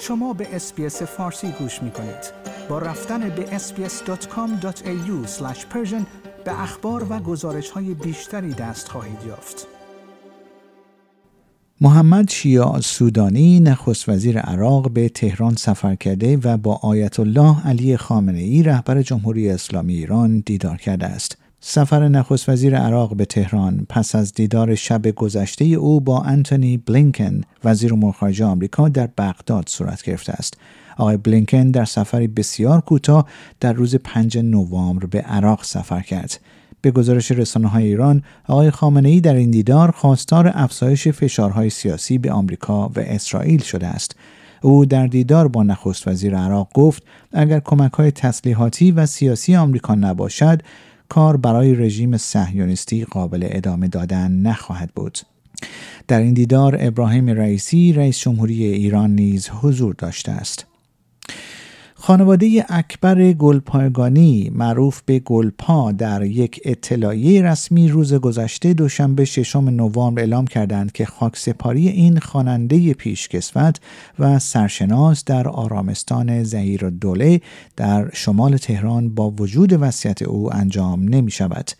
شما به SBS فارسی گوش می کنید. با رفتن به sbs.com.au به اخبار و گزارش های بیشتری دست خواهید یافت. محمد شیع سودانی نخست وزیر عراق به تهران سفر کرده و با آیت الله علی خامنه ای رهبر جمهوری اسلامی ایران دیدار کرده است. سفر نخست وزیر عراق به تهران پس از دیدار شب گذشته او با انتونی بلینکن وزیر امور خارجه آمریکا در بغداد صورت گرفته است. آقای بلینکن در سفری بسیار کوتاه در روز 5 نوامبر به عراق سفر کرد. به گزارش رسانه های ایران آقای خامنه ای در این دیدار خواستار افزایش فشارهای سیاسی به آمریکا و اسرائیل شده است او در دیدار با نخست وزیر عراق گفت اگر کمک های تسلیحاتی و سیاسی آمریکا نباشد کار برای رژیم صهیونیستی قابل ادامه دادن نخواهد بود. در این دیدار ابراهیم رئیسی رئیس جمهوری ایران نیز حضور داشته است. خانواده اکبر گلپایگانی معروف به گلپا در یک اطلاعیه رسمی روز گذشته دوشنبه ششم نوامبر اعلام کردند که خاکسپاری این خواننده پیشکسوت و سرشناس در آرامستان زهیر دوله در شمال تهران با وجود وصیت او انجام نمی شود.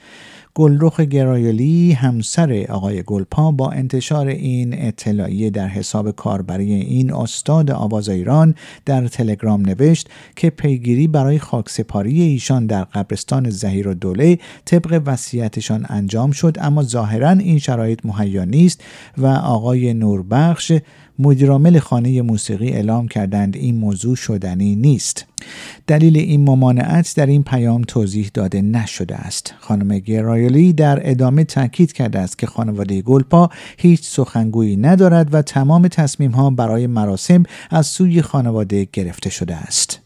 گلرخ گرایلی همسر آقای گلپا با انتشار این اطلاعیه در حساب کاربری این استاد آواز ایران در تلگرام نوشت که پیگیری برای خاکسپاری ایشان در قبرستان زهیر و دوله طبق وصیتشان انجام شد اما ظاهرا این شرایط مهیا نیست و آقای نوربخش مدیرعامل خانه موسیقی اعلام کردند این موضوع شدنی نیست. دلیل این ممانعت در این پیام توضیح داده نشده است. خانم گرایلی در ادامه تاکید کرده است که خانواده گلپا هیچ سخنگویی ندارد و تمام تصمیم ها برای مراسم از سوی خانواده گرفته شده است.